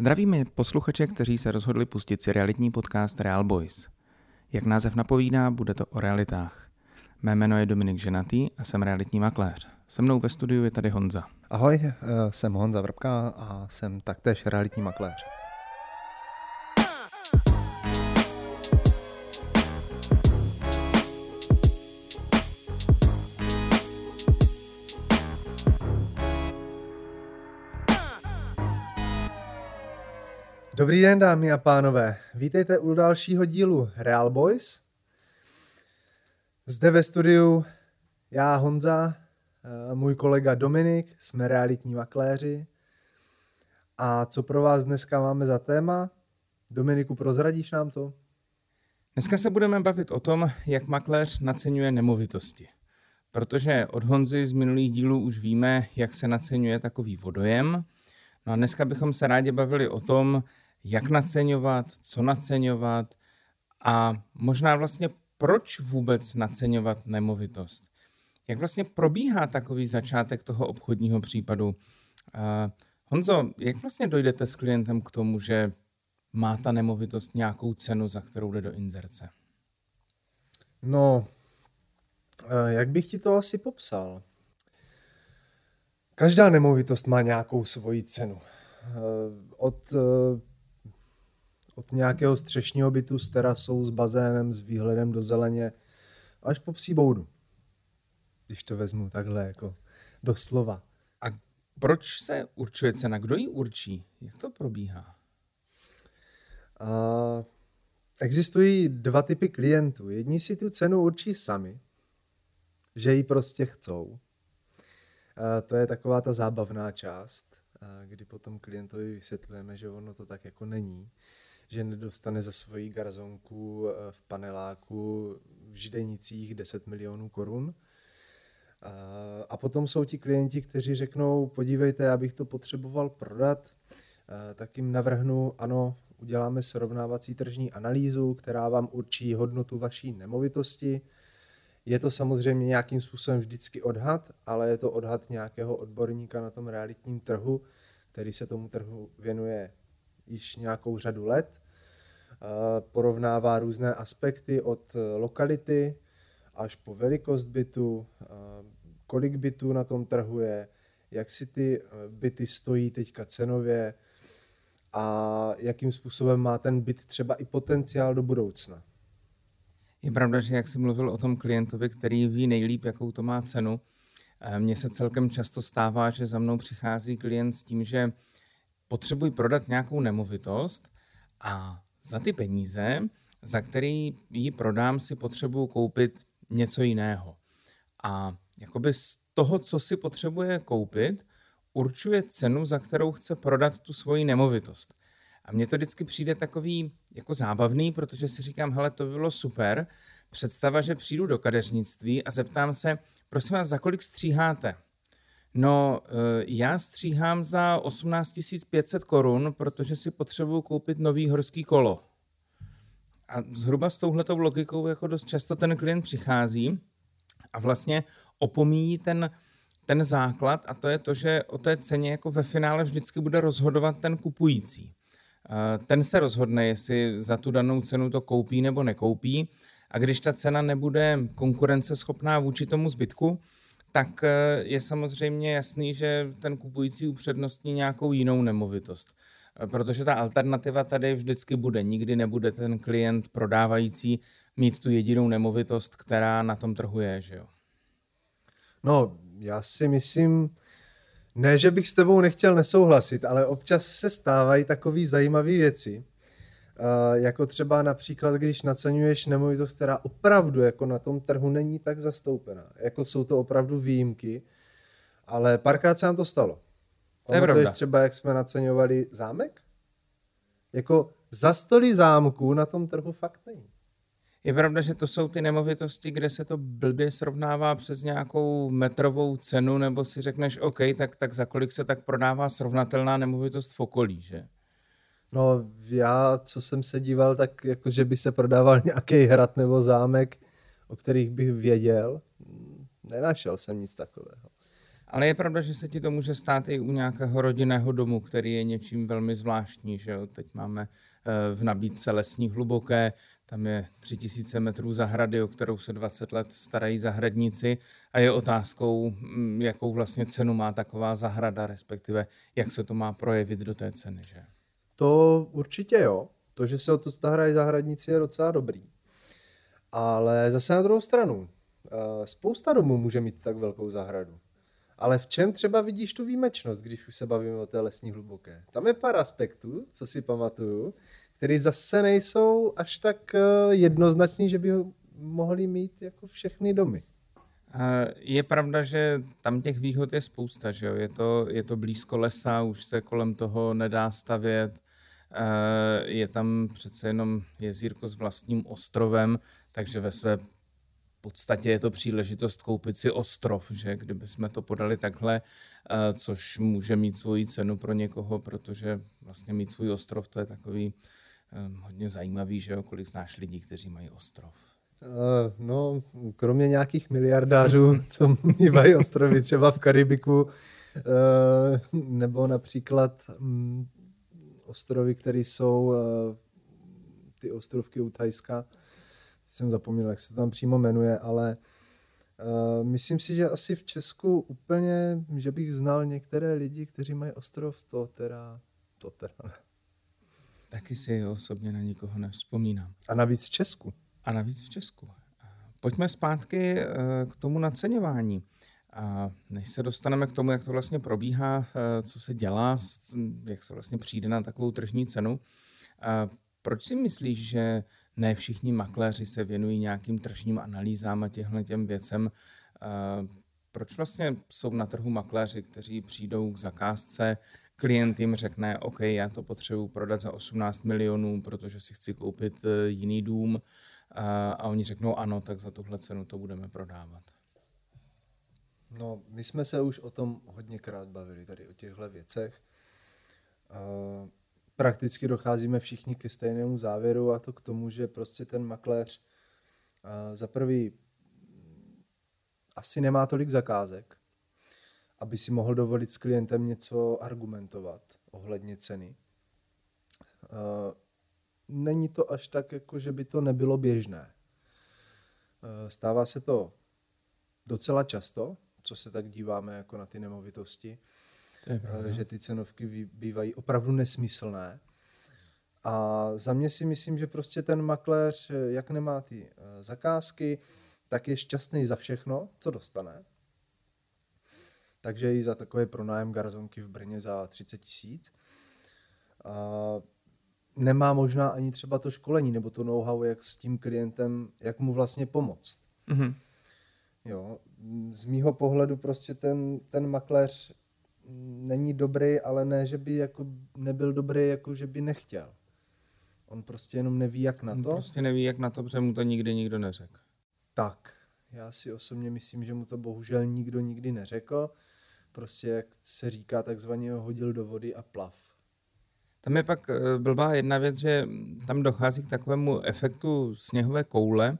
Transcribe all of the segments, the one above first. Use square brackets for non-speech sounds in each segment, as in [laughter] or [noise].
Zdravíme posluchače, kteří se rozhodli pustit si realitní podcast Real Boys. Jak název napovídá, bude to o realitách. Mé jméno je Dominik Ženatý a jsem realitní makléř. Se mnou ve studiu je tady Honza. Ahoj, eh, jsem Honza Vrbka a jsem taktéž realitní makléř. Dobrý den, dámy a pánové. Vítejte u dalšího dílu Real Boys. Zde ve studiu já, Honza, eh, můj kolega Dominik, jsme realitní makléři. A co pro vás dneska máme za téma? Dominiku, prozradíš nám to? Dneska se budeme bavit o tom, jak makléř naceňuje nemovitosti. Protože od Honzy z minulých dílů už víme, jak se naceňuje takový vodojem. No a dneska bychom se rádi bavili o tom, jak naceňovat, co naceňovat a možná vlastně proč vůbec naceňovat nemovitost. Jak vlastně probíhá takový začátek toho obchodního případu? Uh, Honzo, jak vlastně dojdete s klientem k tomu, že má ta nemovitost nějakou cenu, za kterou jde do inzerce? No, jak bych ti to asi popsal? Každá nemovitost má nějakou svoji cenu. Od od nějakého střešního bytu s terasou, s bazénem, s výhledem do zeleně, až po psí boudu. Když to vezmu takhle jako doslova. A proč se určuje cena? Kdo ji určí? Jak to probíhá? A, existují dva typy klientů. Jedni si tu cenu určí sami, že ji prostě chcou. A to je taková ta zábavná část, kdy potom klientovi vysvětlujeme, že ono to tak jako není že nedostane za svoji garzonku eh, v paneláku v Židenicích 10 milionů korun. A potom jsou ti klienti, kteří řeknou, podívejte, já bych to potřeboval prodat, tak jim navrhnu, ano, uděláme srovnávací tržní analýzu, která vám určí hodnotu vaší nemovitosti. Je to samozřejmě nějakým způsobem vždycky odhad, ale je to odhad nějakého odborníka na tom realitním trhu, který se tomu trhu věnuje již nějakou řadu let. Porovnává různé aspekty od lokality až po velikost bytu, kolik bytů na tom trhu je, jak si ty byty stojí teďka cenově a jakým způsobem má ten byt třeba i potenciál do budoucna. Je pravda, že jak jsi mluvil o tom klientovi, který ví nejlíp, jakou to má cenu, eh, mně se celkem často stává, že za mnou přichází klient s tím, že potřebuji prodat nějakou nemovitost a za ty peníze, za který ji prodám, si potřebuji koupit něco jiného. A jakoby z toho, co si potřebuje koupit, určuje cenu, za kterou chce prodat tu svoji nemovitost. A mně to vždycky přijde takový jako zábavný, protože si říkám, hele, to bylo super. Představa, že přijdu do kadeřnictví a zeptám se, prosím vás, za kolik stříháte? No, eh, já stříhám za 18 500 korun, protože si potřebuju koupit nový horský kolo. A zhruba s touhletou logikou jako dost často ten klient přichází a vlastně opomíjí ten, ten základ a to je to, že o té ceně jako ve finále vždycky bude rozhodovat ten kupující. Eh, ten se rozhodne, jestli za tu danou cenu to koupí nebo nekoupí a když ta cena nebude konkurenceschopná vůči tomu zbytku, tak eh, je samozřejmě jasný, že ten kupující upřednostní nějakou jinou nemovitost. Eh, protože ta alternativa tady vždycky bude. Nikdy nebude ten klient prodávající mít tu jedinou nemovitost, která na tom trhu je, že jo? No, já si myslím, ne, že bych s tebou nechtěl nesouhlasit, ale občas se stávají takové zajímavé věci, jako třeba například, když naceňuješ nemovitost, která opravdu jako na tom trhu není tak zastoupená. Jako jsou to opravdu výjimky, ale párkrát se nám to stalo. To je pravda. třeba, jak jsme naceňovali zámek? Jako za stoly zámků na tom trhu fakt není. Je pravda, že to jsou ty nemovitosti, kde se to blbě srovnává přes nějakou metrovou cenu, nebo si řekneš, OK, tak, tak za kolik se tak prodává srovnatelná nemovitost v okolí, že? No já, co jsem se díval, tak jako, že by se prodával [laughs] nějaký hrad nebo zámek, o kterých bych věděl, nenašel jsem nic takového. Ale je pravda, že se ti to může stát i u nějakého rodinného domu, který je něčím velmi zvláštní. Že jo? Teď máme eh, v nabídce lesní hluboké, tam je 3000 metrů zahrady, o kterou se 20 let starají zahradníci a je otázkou, mm, jakou vlastně cenu má taková zahrada, respektive jak se to má projevit do té ceny. Že? To určitě jo. To, že se o to starají zahradníci, je docela dobrý. Ale zase na druhou stranu, eh, spousta domů může mít tak velkou zahradu. Ale v čem třeba vidíš tu výjimečnost, když už se bavíme o té lesní hluboké? Tam je pár aspektů, co si pamatuju, které zase nejsou až tak eh, jednoznačný, že by ho mohli mít jako všechny domy. Je pravda, že tam těch výhod je spousta, že jo? Je, to, je to blízko lesa, už se kolem toho nedá stavět, je tam přece jenom jezírko s vlastním ostrovem, takže ve své podstatě je to příležitost koupit si ostrov, že kdyby jsme to podali takhle, což může mít svoji cenu pro někoho, protože vlastně mít svůj ostrov, to je takový hodně zajímavý, že jo, kolik znáš lidí, kteří mají ostrov. No, kromě nějakých miliardářů, [laughs] co mývají ostrovy třeba v Karibiku, nebo například mm, ostrovy, které jsou ty ostrovky u Thajska, jsem zapomněl, jak se tam přímo jmenuje, ale uh, myslím si, že asi v Česku úplně, že bych znal některé lidi, kteří mají ostrov, to teda, to teda Taky si osobně na nikoho nevzpomínám. A navíc v Česku. A navíc v Česku. Pojďme zpátky uh, k tomu naceňování. A než se dostaneme k tomu, jak to vlastně probíhá, uh, co se dělá, jak se vlastně přijde na takovou tržní cenu, proč si myslíš, že ne všichni makléři se věnují nějakým tržním analýzám a těchto těm věcem. Proč vlastně jsou na trhu makléři, kteří přijdou k zakázce, klient jim řekne, OK, já to potřebuji prodat za 18 milionů, protože si chci koupit e, jiný dům a oni řeknou ano, tak za tuhle cenu to budeme prodávat. No, my jsme se už o tom hodněkrát bavili, tady o těchto věcech prakticky docházíme všichni ke stejnému závěru a to k tomu, že prostě ten makléř za prvý asi nemá tolik zakázek, aby si mohl dovolit s klientem něco argumentovat ohledně ceny. Není to až tak, jako že by to nebylo běžné. Stává se to docela často, co se tak díváme jako na ty nemovitosti, že ty cenovky bývají opravdu nesmyslné. A za mě si myslím, že prostě ten makléř, jak nemá ty eh, zakázky, tak je šťastný za všechno, co dostane. Takže i za takové pronájem garzonky v Brně za 30 tisíc. Nemá možná ani třeba to školení nebo to know-how, jak s tím klientem, jak mu vlastně pomoct. Mm-hmm. Jo, z mýho pohledu prostě ten, ten makléř není dobrý, ale ne, že by jako nebyl dobrý, jako že by nechtěl. On prostě jenom neví, jak na to. On prostě neví, jak na to, protože mu to nikdy nikdo neřekl. Tak, já si osobně myslím, že mu to bohužel nikdo nikdy neřekl. Prostě, jak se říká, takzvaně hodil do vody a plav. Tam je pak eh, blbá jedna věc, že tam dochází k takovému efektu sněhové koule,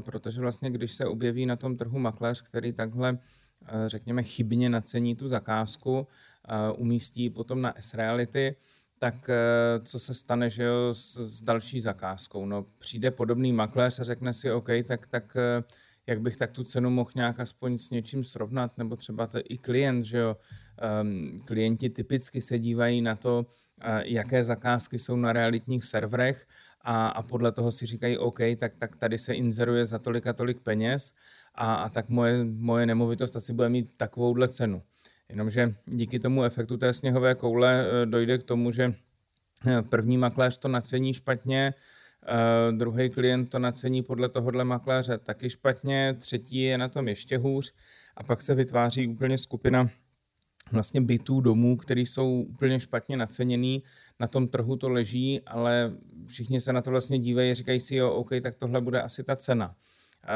protože vlastně, když se objeví na tom trhu makléř, který takhle Eh, řekněme, chybně nacení tu zakázku, eh, umístí potom na S-Reality, tak eh, co se stane že jo, s, s další zakázkou? No, přijde podobný makléř a řekne si, OK, tak, tak jak bych tak tu cenu mohl nějak aspoň s něčím srovnat, nebo třeba to i klient, že jo, um, klienti typicky se dívají na to, jaké zakázky jsou na realitních serverech a, a podle toho si říkají, OK, tak, tak tady se inzeruje za tolik a tolik peněz a, a tak moje, moje nemovitost asi bude mít takovouhle cenu. Jenomže díky tomu efektu té sněhové koule eh, dojde k tomu, že eh, první makléř to nacení špatně, Uh, druhý klient to nacení podle tohohle makléře taky špatně, třetí je na tom ještě hůř a pak se vytváří úplně skupina vlastně bytů, domů, které jsou úplně špatně naceněný, na tom trhu to leží, ale všichni se na to vlastně dívají říkají si, jo, OK, tak tohle bude asi ta cena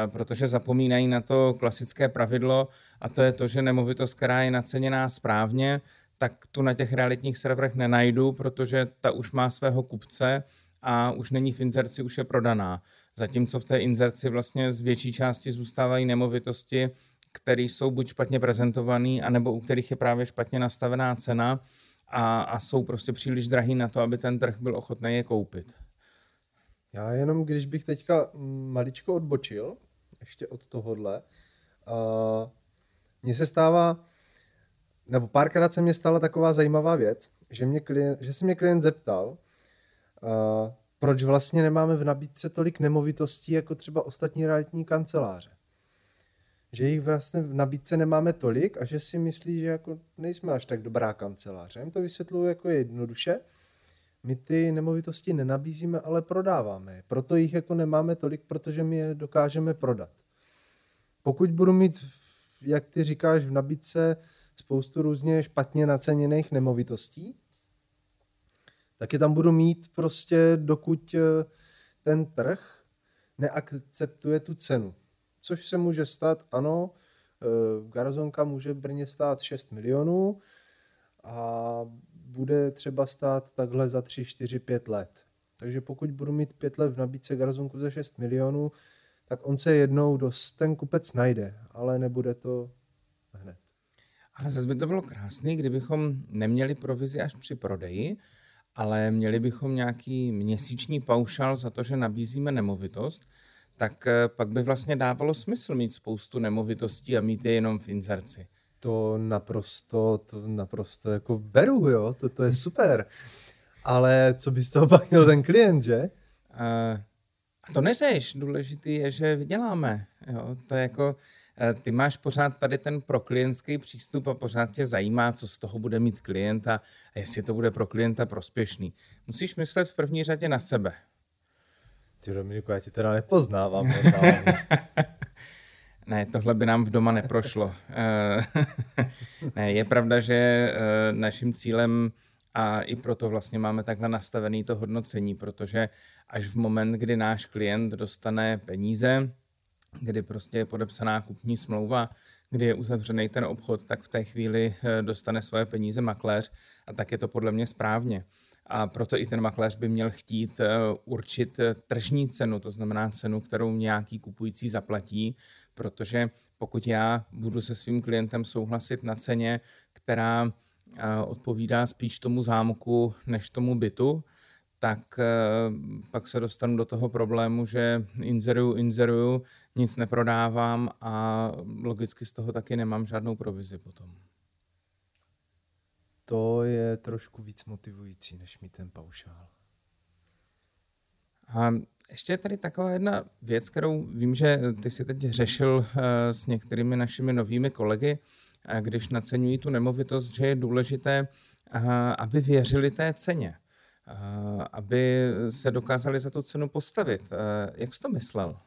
protože zapomínají na to klasické pravidlo a to je to, že nemovitost, která je naceněná správně, tak tu na těch realitních serverech nenajdu, protože ta už má svého kupce a už není v inzerci, už je prodaná. Zatímco v té inzerci vlastně z větší části zůstávají nemovitosti, které jsou buď špatně prezentovaný, anebo u kterých je právě špatně nastavená cena a, a jsou prostě příliš drahý na to, aby ten trh byl ochotný je koupit. Já jenom, když bych teďka maličko odbočil, ještě od tohohle, uh, mně se stává, nebo párkrát se mě stala taková zajímavá věc, že, mě klient, že se mě klient zeptal, uh, proč vlastně nemáme v nabídce tolik nemovitostí jako třeba ostatní realitní kanceláře. Že jich vlastně v nabídce nemáme tolik a že si myslí, že jako nejsme až tak dobrá kanceláře. Jím to vysvětluji jako jednoduše. My ty nemovitosti nenabízíme, ale prodáváme. Proto jich jako nemáme tolik, protože my je dokážeme prodat. Pokud budu mít, jak ty říkáš, v nabídce spoustu různě špatně naceněných nemovitostí, tak je tam budu mít prostě, dokud eh, ten trh neakceptuje tu cenu. Což se může stát, ano, eh, garazonka může v Brně stát 6 milionů a bude třeba stát takhle za 3, 4, 5 let. Takže pokud budu mít 5 let v nabídce garazonku za 6 milionů, tak on se jednou dost, ten kupec najde, ale nebude to hned. Ale zase by to bylo krásné, kdybychom neměli provizi až při prodeji, ale měli bychom nějaký měsíční paušál za to, že nabízíme nemovitost, tak eh, pak by vlastně dávalo smysl mít spoustu nemovitostí a mít je jenom v inzerci. To naprosto, to naprosto jako beru, jo, to, to je super. Ale co by z toho pak měl ten klient, že? Uh, a to neřeš, důležitý je, že vyděláme. Jo? To je jako, Eh, ty máš pořád tady ten proklientský přístup a pořád tě zajímá, co z toho bude mít klienta a jestli to bude pro klienta prospěšný. Musíš myslet v první řadě na sebe. Ty Dominiku, já tě teda nepoznávám. [laughs] ne, tohle by nám v doma neprošlo. Eh, [laughs] ne, je pravda, že eh, naším cílem a i proto vlastně máme takhle nastavený to hodnocení, protože až v moment, kdy náš klient dostane peníze, kdy prostě je podepsaná kupní smlouva, kdy je uzavřený ten obchod, tak v té chvíli eh, dostane svoje peníze makléř a tak je to podle mě správně. A proto i ten makléř by měl chtít eh, určit eh, tržní cenu, to znamená cenu, kterou nějaký kupující zaplatí, protože pokud já budu se svým klientem souhlasit na ceně, která odpovídá spíš tomu zámku než tomu bytu, tak pak se dostanu do toho problému, že inzeruju, inzeruju, nic neprodávám a logicky z toho taky nemám žádnou provizi potom. To je trošku víc motivující, než mít ten paušál. A ještě je tady taková jedna věc, kterou vím, že ty si teď řešil eh, s některými našimi novými kolegy, eh, když naceňují tu nemovitost, že je důležité, eh, aby věřili té ceně, aby se dokázali za tu cenu postavit. Jak jsi to myslel?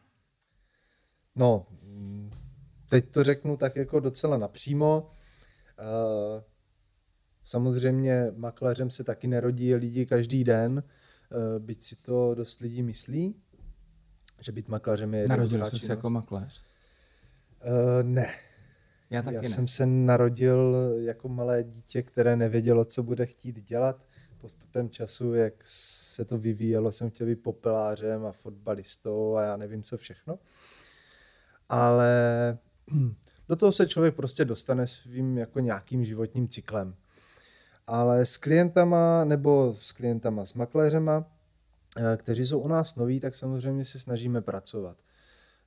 No, teď to řeknu tak jako docela napřímo. Samozřejmě makléřem se taky nerodí lidi každý den, eh, byť si to dost lidí myslí, že být makléřem je Narodil jsi se jako makléř? Uh, ne. Já taky Já ne. jsem se narodil jako malé dítě, které nevědělo, co bude chtít dělat. Postupem času, jak se to vyvíjelo, jsem chtěl být popelářem a fotbalistou a já nevím co všechno ale [clears throat] do toho se člověk prostě dostane svým jako nějakým životním cyklem. Ale s klientama nebo s klientama, s makléřema, eh, kteří jsou u nás noví, tak samozřejmě se snažíme pracovat.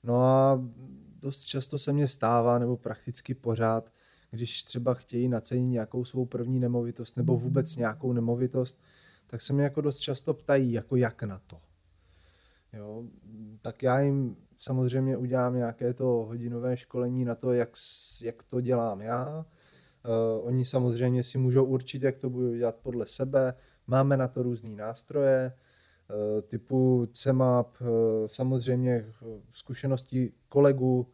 No a dost často se mně stává, nebo prakticky pořád, když třeba chtějí nacenit nějakou svou první nemovitost nebo vůbec nějakou nemovitost, tak se mě jako dost často ptají, jako jak na to. Jo, tak já jim samozřejmě udělám nějaké to hodinové školení na to, jak, jak to dělám já. Uh, oni samozřejmě si můžou určit, jak to budu dělat podle sebe. Máme na to různé nástroje, uh, typu CMAP, uh, samozřejmě zkušenosti kolegů,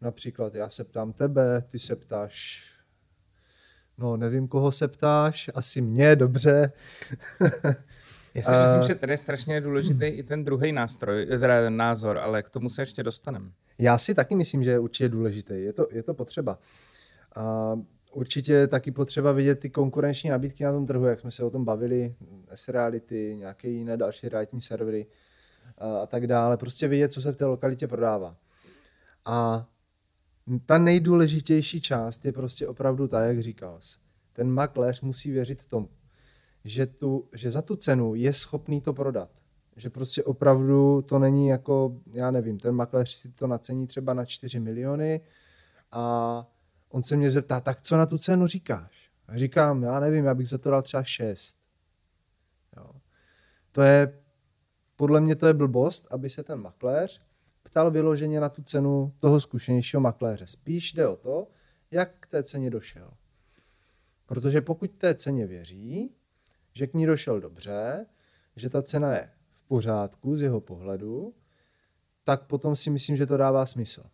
například já se ptám tebe, ty se ptáš No, nevím, koho se ptáš, asi mě, dobře. Já si myslím, [laughs] že tady je strašně důležitý i ten druhý nástroj, teda ten názor, ale k tomu se ještě dostaneme. Já si taky myslím, že je určitě důležitý. Je to, je to potřeba. A určitě je taky potřeba vidět ty konkurenční nabídky na tom trhu, jak jsme se o tom bavili, S-Reality, nějaké jiné další realitní servery a, tak dále. Prostě vidět, co se v té lokalitě prodává. A ta nejdůležitější část je prostě opravdu ta, jak říkal jsi. Ten makléř musí věřit tomu, že, tu, že za tu cenu je schopný to prodat. Že prostě opravdu to není jako, já nevím, ten makléř si to nacení třeba na 4 miliony a on se mě zeptá, tak co na tu cenu říkáš? A říkám, já nevím, já bych za to dal třeba 6. Jo. To je, podle mě to je blbost, aby se ten makléř ptal vyloženě na tu cenu toho zkušenějšího makléře. Spíš jde o to, jak k té ceně došel. Protože pokud té ceně věří, že k ní došel dobře, že ta cena je v pořádku z jeho pohledu, tak potom si myslím, že to dává smysl.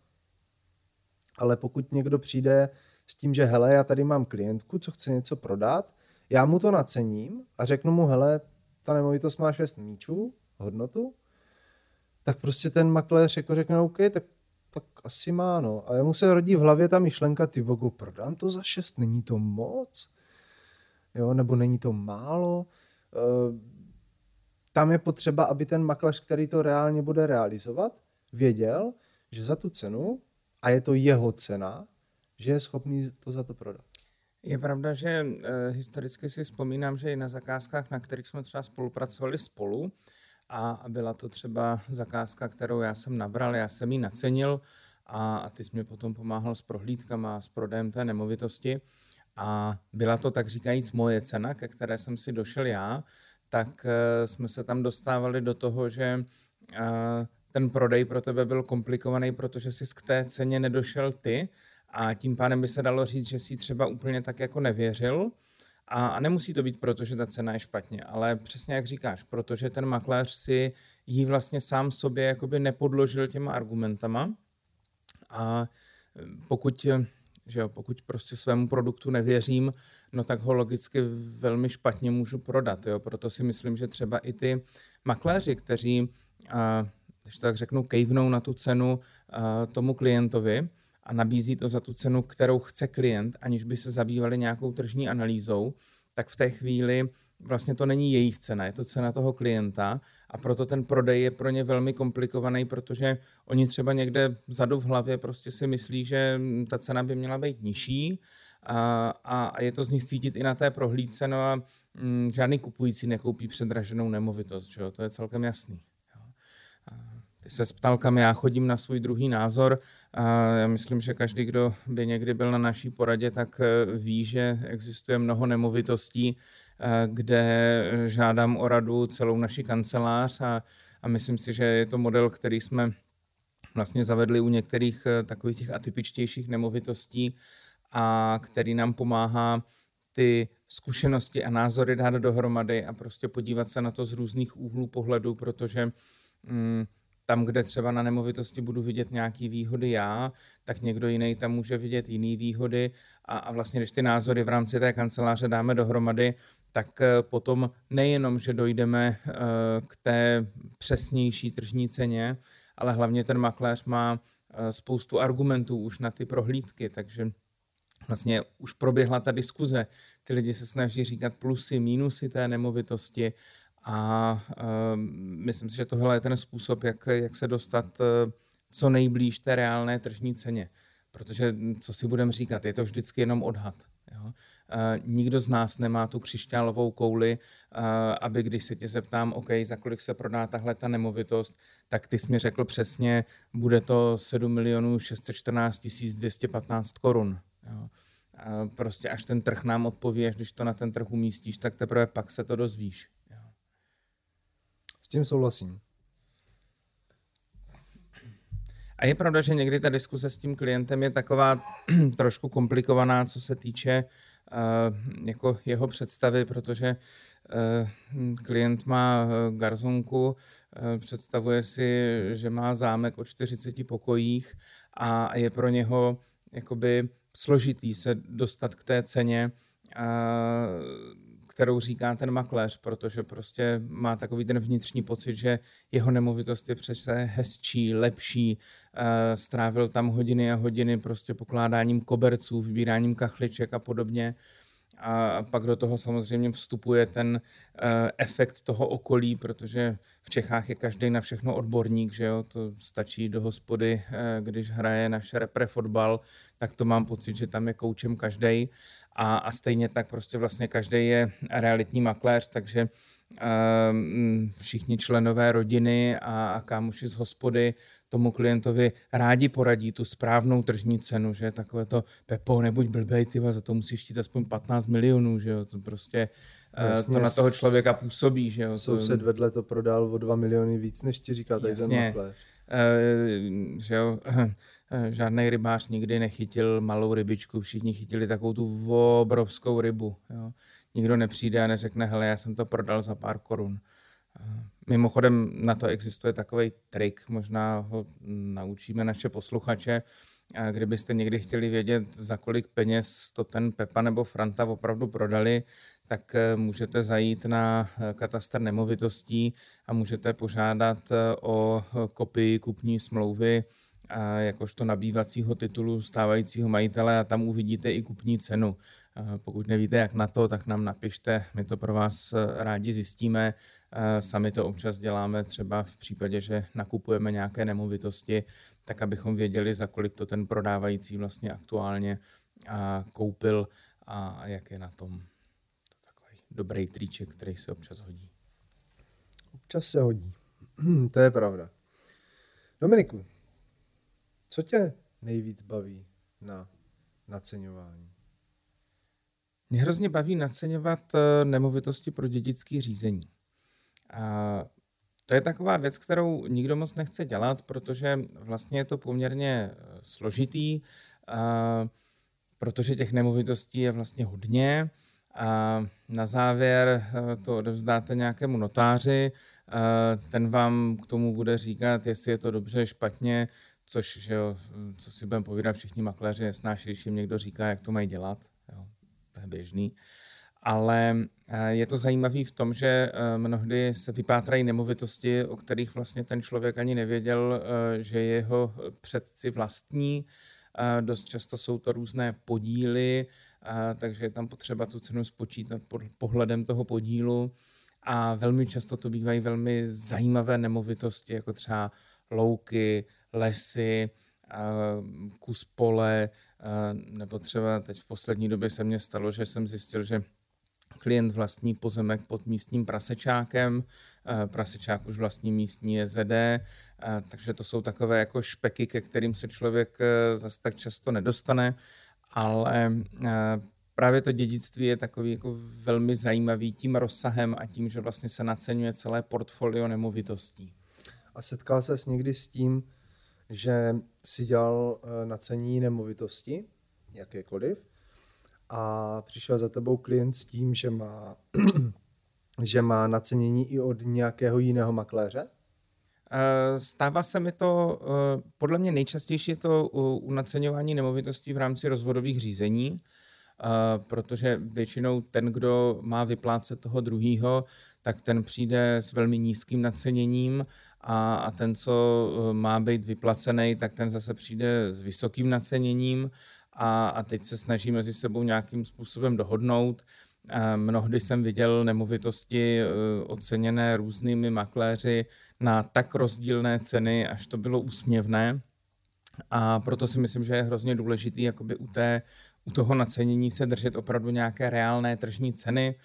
Ale pokud někdo přijde s tím, že hele, já tady mám klientku, co chce něco prodat, já mu to nacením a řeknu mu, hele, ta nemovitost má 6 míčů, hodnotu, tak prostě ten makléř jako řekne, OK, tak, tak asi má, no. A jemu se rodí v hlavě ta myšlenka, ty vogu, prodám to za 6, není to moc? Jo, nebo není to málo? E, tam je potřeba, aby ten makléř, který to reálně bude realizovat, věděl, že za tu cenu, a je to jeho cena, že je schopný to za to prodat. Je pravda, že e, historicky si vzpomínám, že i na zakázkách, na kterých jsme třeba spolupracovali spolu, a byla to třeba zakázka, kterou já jsem nabral, já jsem ji nacenil a, a ty jsi mě potom pomáhal s prohlídkama, s prodejem té nemovitosti a byla to tak říkajíc moje cena, ke které jsem si došel já, tak e, jsme se tam dostávali do toho, že e, ten prodej pro tebe byl komplikovaný, protože jsi k té ceně nedošel ty, a tím pádem by se dalo říct, že si třeba úplně tak jako nevěřil. A, a nemusí to být proto, že ta cena je špatně, ale přesně jak říkáš, protože ten makléř si ji vlastně sám sobě jakoby nepodložil těma argumentama. A pokud, že jo, pokud prostě svému produktu nevěřím, no tak ho logicky velmi špatně můžu prodat. Jo? Proto si myslím, že třeba i ty makléři, kteří, a, když tak řeknu, kejvnou na tu cenu a, tomu klientovi, a nabízí to za tu cenu, kterou chce klient, aniž by se zabývali nějakou tržní analýzou, tak v té chvíli vlastně to není jejich cena, je to cena toho klienta a proto ten prodej je pro ně velmi komplikovaný, protože oni třeba někde vzadu v hlavě prostě si myslí, že ta cena by měla být nižší a, a je to z nich cítit i na té prohlídce, no a m, žádný kupující nekoupí předraženou nemovitost, že jo? to je celkem jasný. Ty se ptal, kam já chodím na svůj druhý názor. A já myslím, že každý, kdo by někdy byl na naší poradě, tak eh, ví, že existuje mnoho nemovitostí, eh, kde žádám o radu celou naši kancelář a, a myslím si, že je to model, který jsme vlastně zavedli u některých eh, takových těch atypičtějších nemovitostí a který nám pomáhá ty zkušenosti a názory dát dohromady a prostě podívat se na to z různých úhlů pohledu, protože mm, tam, kde třeba na nemovitosti budu vidět nějaké výhody já, tak někdo jiný tam může vidět jiné výhody a, a vlastně, když ty názory v rámci té kanceláře dáme dohromady, tak eh, potom nejenom, že dojdeme eh, k té přesnější tržní ceně, ale hlavně ten makléř má eh, spoustu argumentů už na ty prohlídky, takže vlastně už proběhla ta diskuze. Ty lidi se snaží říkat plusy, mínusy té nemovitosti a uh, myslím si, že tohle je ten způsob, jak, jak se dostat uh, co nejblíž té reálné tržní ceně. Protože, co si budeme říkat, je to vždycky jenom odhad. Jo? Uh, nikdo z nás nemá tu křišťálovou kouli, uh, aby když se tě zeptám, OK, za kolik se prodá tahle ta nemovitost, tak ty jsi mi řekl přesně, bude to 7 milionů 614 215 korun. Prostě až ten trh nám odpoví, až když to na ten trh umístíš, tak teprve pak se to dozvíš tím souhlasím. A je pravda, že někdy ta diskuse s tím klientem je taková [clears throat] trošku komplikovaná, co se týče uh, jako jeho představy, protože uh, klient má eh, garzonku, uh, představuje si, že má zámek o 40 pokojích a je pro něho jakoby složitý se dostat k té ceně. Uh, kterou říká ten makléř, protože prostě má takový ten vnitřní pocit, že jeho nemovitost je přece hezčí, lepší, eh, strávil tam hodiny a hodiny prostě pokládáním koberců, vybíráním kachliček a podobně. a pak do toho samozřejmě vstupuje ten eh, efekt toho okolí, protože v Čechách je každý na všechno odborník, že jo, to stačí do hospody, eh, když hraje naše repre fotbal, tak to mám pocit, že tam je koučem každý a, a stejně tak prostě vlastně každý je realitní makléř, takže Ehm, všichni členové rodiny a, a kámoši z hospody tomu klientovi rádi poradí tu správnou tržní cenu, že takové to Pepo, nebuď blbej, ty za to musíš chtít aspoň 15 milionů, že jo, to prostě eh, Jasně, to na toho člověka působí, že jo. Soused vedle to prodal o 2 miliony víc, než ti říká tady ten makléř. Uh, že jo, žádný rybář nikdy nechytil malou rybičku, všichni chytili takovou tu obrovskou rybu. Jo nikdo nepřijde a neřekne, hele, já jsem to prodal za pár korun. Mimochodem na to existuje takový trik, možná ho naučíme naše posluchače. Kdybyste někdy chtěli vědět, za kolik peněz to ten Pepa nebo Franta opravdu prodali, tak e, můžete zajít na katastr nemovitostí a můžete požádat o kopii kupní smlouvy jakožto nabývacího titulu stávajícího majitele a tam uvidíte i kupní cenu. Pokud nevíte, jak na to, tak nám napište, my to pro vás eh, rádi zjistíme. Sami to občas děláme třeba v případě, že nakupujeme nějaké nemovitosti, tak abychom věděli, za kolik to ten prodávající vlastně aktuálně koupil a jak je na tom. To takový dobrý triček, který se občas hodí. Občas se hodí. [clears throat] to je pravda. Dominiku, co tě nejvíc baví na naceňování? Mě hrozně baví naceňovat eh, nemovitosti pro dědické řízení. A to je taková věc, kterou nikdo moc nechce dělat, protože vlastně je to poměrně eh, složitý, protože těch nemovitostí je vlastně hodně. A na závěr eh, to odevzdáte nějakému notáři, ten vám k tomu bude říkat, jestli je to dobře, špatně, což, že jo, co si budeme povídat, všichni makléři nesnáší, když jim někdo říká, jak to mají dělat. Jo to je běžný. Ale eh, je to zajímavé v tom, že eh, mnohdy se vypátrají nemovitosti, o kterých vlastně ten člověk ani nevěděl, eh, že jeho předci vlastní. Dost často jsou to různé podíly, takže je tam potřeba tu cenu spočítat pod pohledem toho podílu. A velmi často to bývají velmi zajímavé nemovitosti, jako třeba louky, lesy, kus pole, nebo třeba teď v poslední době se mně stalo, že jsem zjistil, že klient vlastní pozemek pod místním prasečákem, prasečák už vlastní místní ZD, takže to jsou takové jako špeky, ke kterým se člověk e, zase tak často nedostane, ale právě to dědictví je takový jako velmi zajímavý tím rozsahem a tím, že vlastně se naceňuje celé portfolio nemovitostí. A setkal se s někdy s tím, že si dělal eh, nacení nemovitosti, jakékoliv, a přišel za tebou klient s tím, že má, [clears throat] že má nacenění i od nějakého jiného makléře? Eh, stává se mi to, eh, podle mě nejčastější je to u naceňování nemovitostí v rámci rozvodových řízení, protože většinou ten, kdo má vyplácet toho druhého, tak ten přijde s velmi nízkým naceněním a, a ten, co eh, má být vyplacený, tak ten zase přijde s vysokým naceněním a, a teď se snaží mezi sebou nějakým způsobem dohodnout. A mnohdy jsem viděl nemovitosti eh, oceněné různými makléři na tak rozdílné ceny, až to bylo úsměvné. A proto si myslím, že je hrozně důležitý jakoby u, té, u toho nacenění se držet opravdu nějaké reálné tržní ceny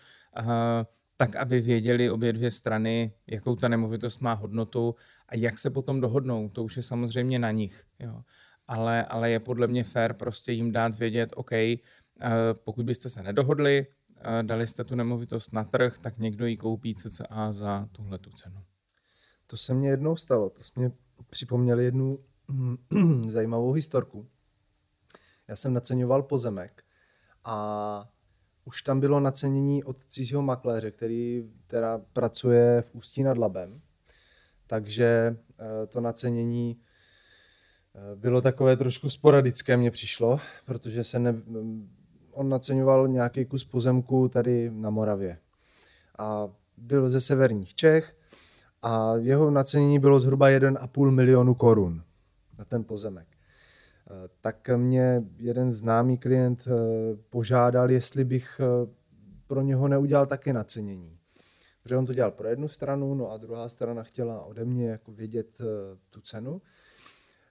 tak aby věděli obě dvě strany, jakou ta nemovitost má hodnotu a jak se potom dohodnou. To už je samozřejmě na nich. Jo. Ale, ale je podle mě fér prostě jim dát vědět, OK, eh, pokud byste se nedohodli, eh, dali jste tu nemovitost na trh, tak někdo ji koupí cca za tuhle tu cenu. To se mně jednou stalo. To mě připomněl jednu [clears throat] zajímavou historku. Já jsem naceňoval pozemek a už tam bylo nacenění od cizího makléře, který teda pracuje v Ústí nad Labem. Takže eh, to nacenění eh, bylo takové trošku sporadické, mně přišlo, protože se ne, on naceňoval nějaký kus pozemku tady na Moravě. A byl ze severních Čech a jeho nacenění bylo zhruba 1,5 milionu korun na ten pozemek. Tak mě jeden známý klient požádal, jestli bych pro něho neudělal taky nacenění. Protože on to dělal pro jednu stranu, no a druhá strana chtěla ode mě jako vědět tu cenu.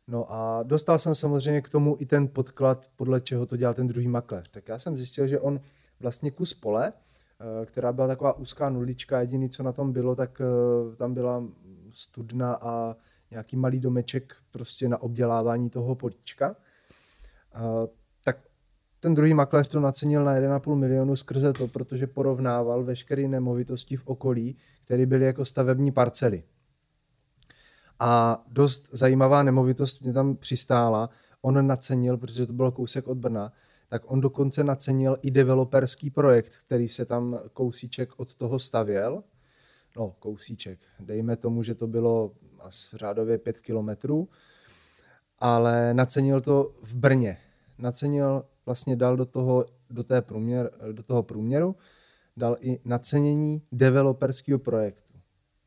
No a dostal jsem samozřejmě k tomu i ten podklad, podle čeho to dělal ten druhý makléř. Tak já jsem zjistil, že on vlastně kus pole, eh, která byla taková úzká nulička, jediný, co na tom bylo, tak eh, tam byla studna a nějaký malý domeček prostě na obdělávání toho políčka. Tak ten druhý makléř to nacenil na 1,5 milionu skrze to, protože porovnával veškeré nemovitosti v okolí, které byly jako stavební parcely. A dost zajímavá nemovitost mě tam přistála. On nacenil, protože to bylo kousek od Brna, tak on dokonce nacenil i developerský projekt, který se tam kousíček od toho stavěl. No, kousíček. Dejme tomu, že to bylo asi řádově pět kilometrů, ale nacenil to v Brně. Nacenil, vlastně dal do toho, do, té průměr, do toho průměru, dal i nacenění developerského projektu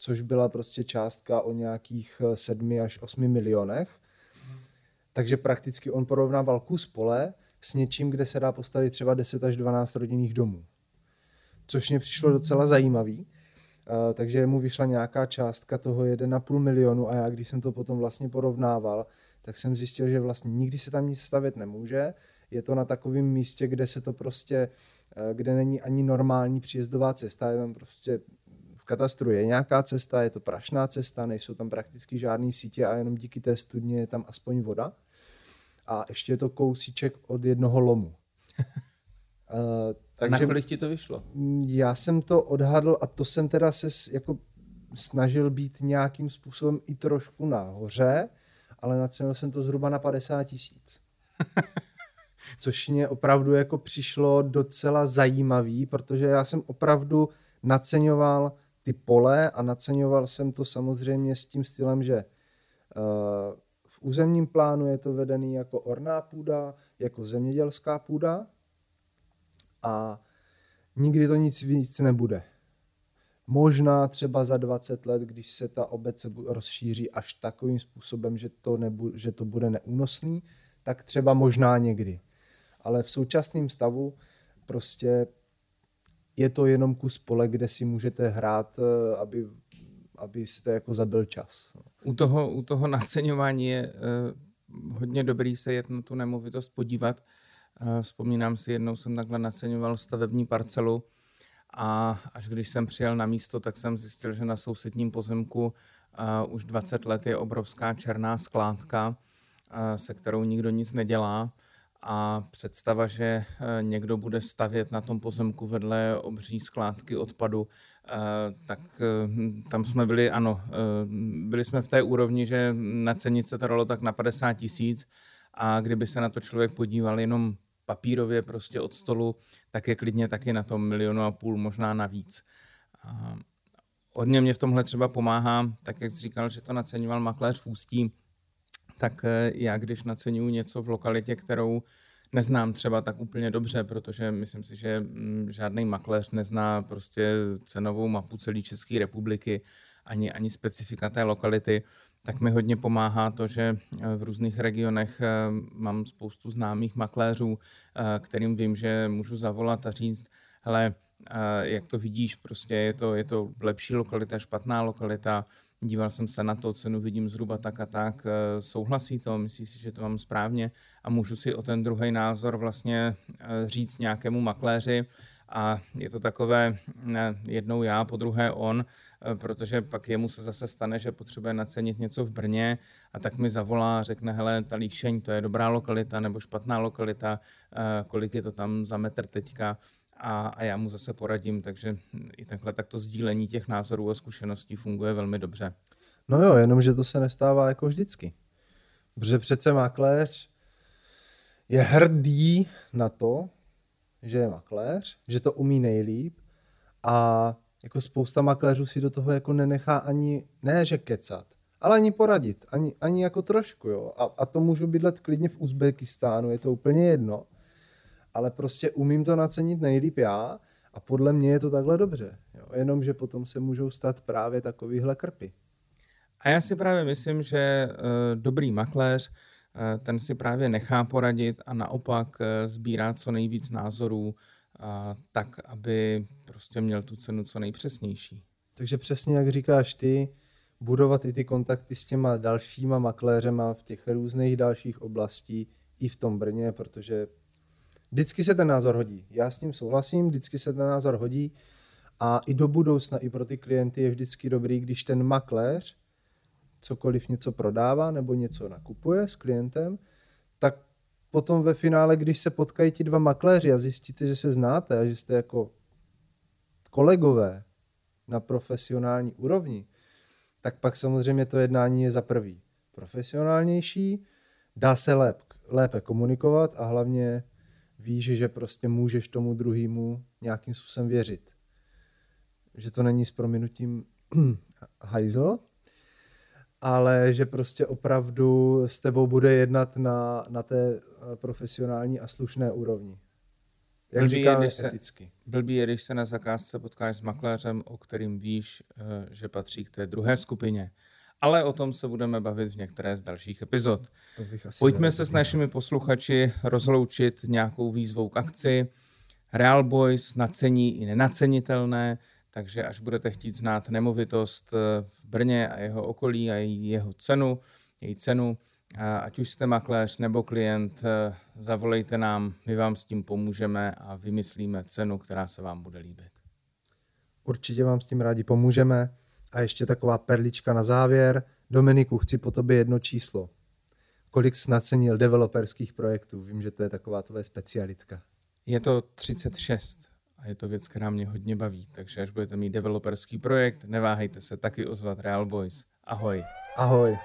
což byla prostě částka o nějakých 7 eh, až 8 milionech. Takže prakticky on porovnával kus pole s něčím, kde se dá postavit třeba 10 až 12 rodinných domů. Což mě přišlo docela zajímavý. Uh, takže mu vyšla nějaká částka toho 1,5 milionu a já, když jsem to potom vlastně porovnával, tak jsem zjistil, že vlastně nikdy se tam nic stavět nemůže. Je to na takovém místě, kde se to prostě, eh, kde není ani normální příjezdová cesta, je tam prostě katastru je nějaká cesta, je to prašná cesta, nejsou tam prakticky žádné sítě a jenom díky té studně je tam aspoň voda. A ještě je to kousíček od jednoho lomu. [laughs] uh, takže, a nakolik ti to vyšlo? Já jsem to odhadl a to jsem teda se jako snažil být nějakým způsobem i trošku nahoře, ale nacenil jsem to zhruba na 50 tisíc. [laughs] Což mě opravdu jako přišlo docela zajímavý, protože já jsem opravdu naceňoval ty pole a naceňoval jsem to samozřejmě s tím stylem, že uh, v územním plánu je to vedený jako orná půda, jako zemědělská půda a nikdy to nic víc nebude. Možná třeba za 20 let, když se ta obec rozšíří až takovým způsobem, že to, nebu, že to bude neúnosný, tak třeba možná někdy. Ale v současném stavu prostě je to jenom kus pole, kde si můžete hrát, eh, aby, abyste jako zabil čas. U toho, u toho naceňování je uh, hodně dobrý se jet na tu nemovitost podívat. Uh, vzpomínám si, jednou jsem takhle naceňoval stavební parcelu a až když jsem přijel na místo, tak jsem zjistil, že na sousedním pozemku uh, už 20 let je obrovská černá skládka, uh, se kterou nikdo nic nedělá. A představa, že eh, někdo bude stavět na tom pozemku vedle obří skládky odpadu, tak eh, tam jsme byli, ano, byli jsme v té úrovni, že na cenit se to dalo tak na 50 tisíc. A kdyby se na to člověk podíval jenom papírově prostě od stolu, tak je klidně taky na tom milionu a půl, možná navíc. Hodně mě v tomhle třeba pomáhá, tak jak jsi říkal, že to naceňoval makléř v Ústí, tak eh, já když naceňuji něco v lokalitě, kterou neznám třeba tak úplně dobře, protože myslím si, že mm, žádný makléř nezná prostě cenovou mapu celé České republiky, ani, ani specifika té lokality, tak mi hodně pomáhá to, že eh, v různých regionech eh, mám spoustu známých makléřů, kterým vím, že můžu zavolat a říct, hele, jak to vidíš, prostě je to, je to lepší lokalita, špatná lokalita, díval jsem se na to, cenu vidím zhruba tak a tak, eh, souhlasí to, myslí si, že to mám správně? A můžu si o ten druhý názor vlastně eh, říct nějakému makléři a je to takové ne, jednou já, po druhé on, eh, protože pak jemu se zase stane, že potřebuje nacenit něco v Brně a tak mi zavolá a řekne, hele, ta líšeň, to je dobrá lokalita nebo špatná lokalita, kolik je to tam za metr teďka a, a já mu zase poradím, takže i takhle takto sdílení těch názorů a zkušeností funguje velmi dobře. No jo, jenomže to se nestává jako vždycky. Protože přece makléř je hrdý na to, že je makléř, že to umí nejlíp a jako spousta makléřů si do toho jako nenechá ani, ne že kecat, ale ani poradit, ani, ani jako trošku, jo. A, a to můžu bydlet klidně v Uzbekistánu, je to úplně jedno ale prostě umím to nacenit nejlíp já a podle mě je to takhle dobře. Jo? Jenomže potom se můžou stát právě takovýhle krpy. A já si právě myslím, že uh, dobrý makléř eh, ten si právě nechá poradit a naopak eh, sbírá co nejvíc názorů, tak, aby prostě měl tu cenu co nejpřesnější. Takže přesně jak říkáš ty, budovat i ty kontakty s těma dalšíma makléřema v těch různých dalších oblastí i v tom Brně, protože vždycky se ten názor hodí. Já s tím souhlasím, vždycky se ten názor hodí a i do budoucna, i pro ty klienty je vždycky dobrý, když ten makléř cokoliv něco prodává nebo něco nakupuje s klientem, tak potom ve finále, když se potkají ti dva makléři a zjistíte, že se znáte a že jste jako kolegové na profesionální úrovni, tak pak samozřejmě to jednání je za prvý profesionálnější, dá se lép, lépe komunikovat a hlavně víš, že prostě můžeš tomu druhému nějakým způsobem věřit. Že to není s prominutím [clears throat] hajzl, ale že prostě opravdu s tebou bude jednat na, na té eh, profesionální a slušné úrovni. Jak blbý říkáme, je, když eticky. Se, blbý je, když se na zakázce potkáš s makléřem, o kterým víš, eh, že patří k té druhé skupině. Ale o tom se budeme bavit v některé z dalších epizod. Pojďme se s našimi posluchači rozloučit nějakou výzvou k akci. Real Boys nacení i nenacenitelné, takže až budete chtít znát nemovitost eh, v Brně a jeho okolí a jeho cenu, její cenu, ať už jste makléř nebo klient, eh, zavolejte nám, my vám s tím pomůžeme a vymyslíme cenu, která se vám bude líbit. Určitě vám s tím rádi pomůžeme. A ještě taková perlička na závěr. Dominiku, chci po tobě jedno číslo. Kolik snad cenil developerských projektů? Vím, že to je taková tvoje specialitka. Je to 36 a je to věc, která mě hodně baví. Takže až budete mít developerský projekt, neváhejte se taky ozvat Real Boys. Ahoj. Ahoj.